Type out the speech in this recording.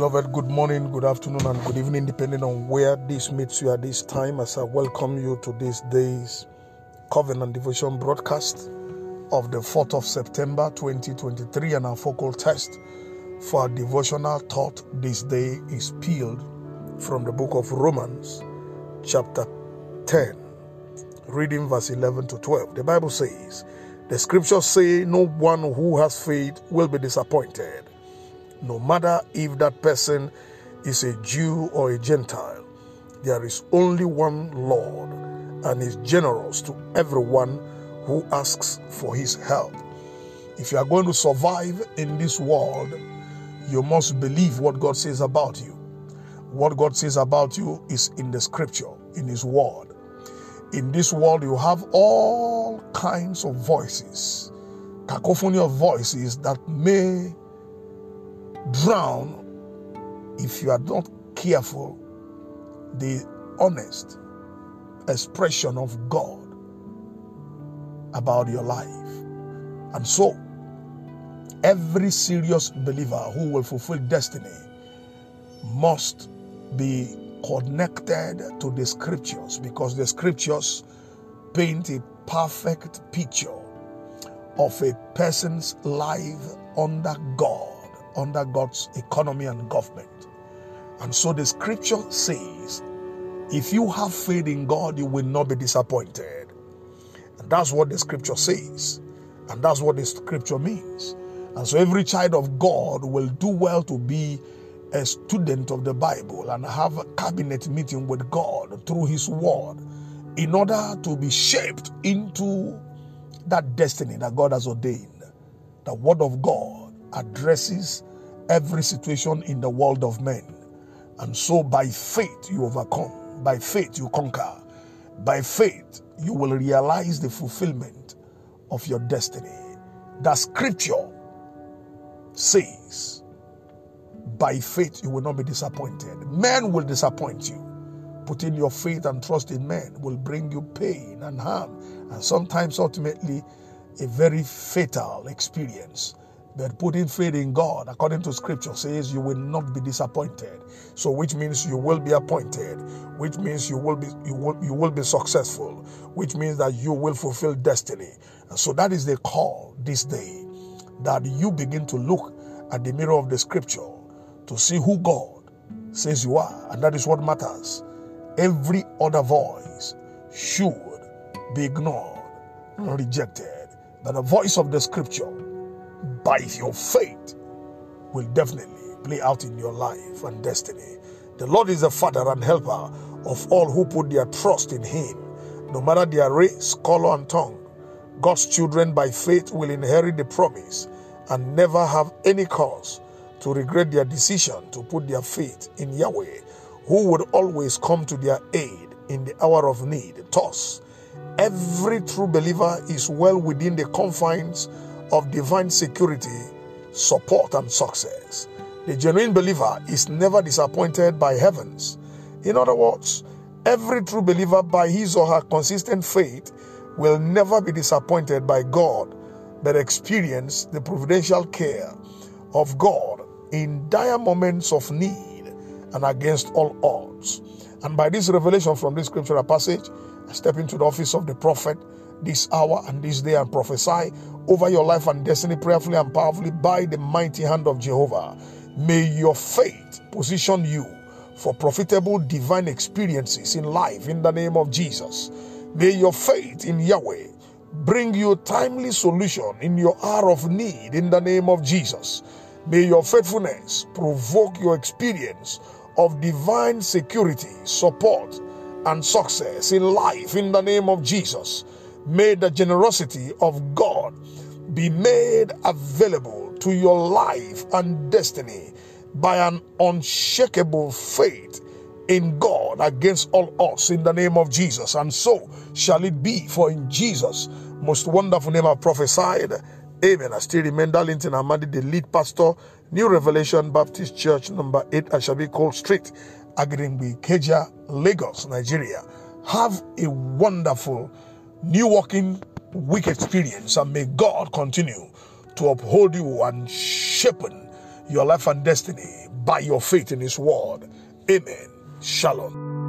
Beloved, good morning, good afternoon, and good evening, depending on where this meets you at this time. As I welcome you to this day's Covenant Devotion broadcast of the 4th of September 2023, and our focal test for our devotional thought this day is peeled from the book of Romans, chapter 10, reading verse 11 to 12. The Bible says, The scriptures say, No one who has faith will be disappointed no matter if that person is a Jew or a Gentile, there is only one Lord and is generous to everyone who asks for his help. If you are going to survive in this world, you must believe what God says about you. What God says about you is in the scripture, in His word. In this world, you have all kinds of voices, cacophony of voices that may drown if you are not careful the honest expression of God about your life. And so, every serious believer who will fulfill destiny must be connected to the scriptures because the scriptures paint a perfect picture of a person's life under God under God's economy and government. And so the scripture says, if you have faith in God, you will not be disappointed. And that's what the scripture says. And that's what the scripture means. And so every child of God will do well to be a student of the Bible and have a cabinet meeting with God through His Word in order to be shaped into that destiny that God has ordained. The Word of God addresses every situation in the world of men. And so by faith you overcome, by faith you conquer, by faith you will realize the fulfillment of your destiny. The scripture says, by faith you will not be disappointed. Men will disappoint you. Putting your faith and trust in men will bring you pain and harm, and sometimes ultimately a very fatal experience. But putting faith in God, according to scripture, says you will not be disappointed. So, which means you will be appointed, which means you will be you will you will be successful, which means that you will fulfill destiny. So that is the call this day that you begin to look at the mirror of the scripture to see who God says you are, and that is what matters. Every other voice should be ignored rejected. But the voice of the scripture by your faith will definitely play out in your life and destiny. The Lord is the Father and helper of all who put their trust in Him, no matter their race, color, and tongue. God's children by faith will inherit the promise and never have any cause to regret their decision to put their faith in Yahweh, who would always come to their aid in the hour of need. Thus, every true believer is well within the confines of divine security, support, and success. The genuine believer is never disappointed by heavens. In other words, every true believer, by his or her consistent faith, will never be disappointed by God, but experience the providential care of God in dire moments of need and against all odds. And by this revelation from this scriptural passage, I step into the office of the prophet this hour and this day and prophesy over your life and destiny prayerfully and powerfully by the mighty hand of Jehovah. May your faith position you for profitable divine experiences in life in the name of Jesus. May your faith in Yahweh bring you timely solution in your hour of need in the name of Jesus. May your faithfulness provoke your experience of divine security, support, and success in life in the name of Jesus. May the generosity of God be made available to your life and destiny by an unshakable faith in God against all odds in the name of Jesus. And so shall it be, for in Jesus' most wonderful name I prophesied. Amen. I still remain Darlington Amadi, the lead pastor, New Revelation Baptist Church, number 8, Ashabi Cold Street, Agrimbi, Keja, Lagos, Nigeria. Have a wonderful new walking week experience and may God continue to uphold you and sharpen your life and destiny by your faith in His word. Amen. Shalom.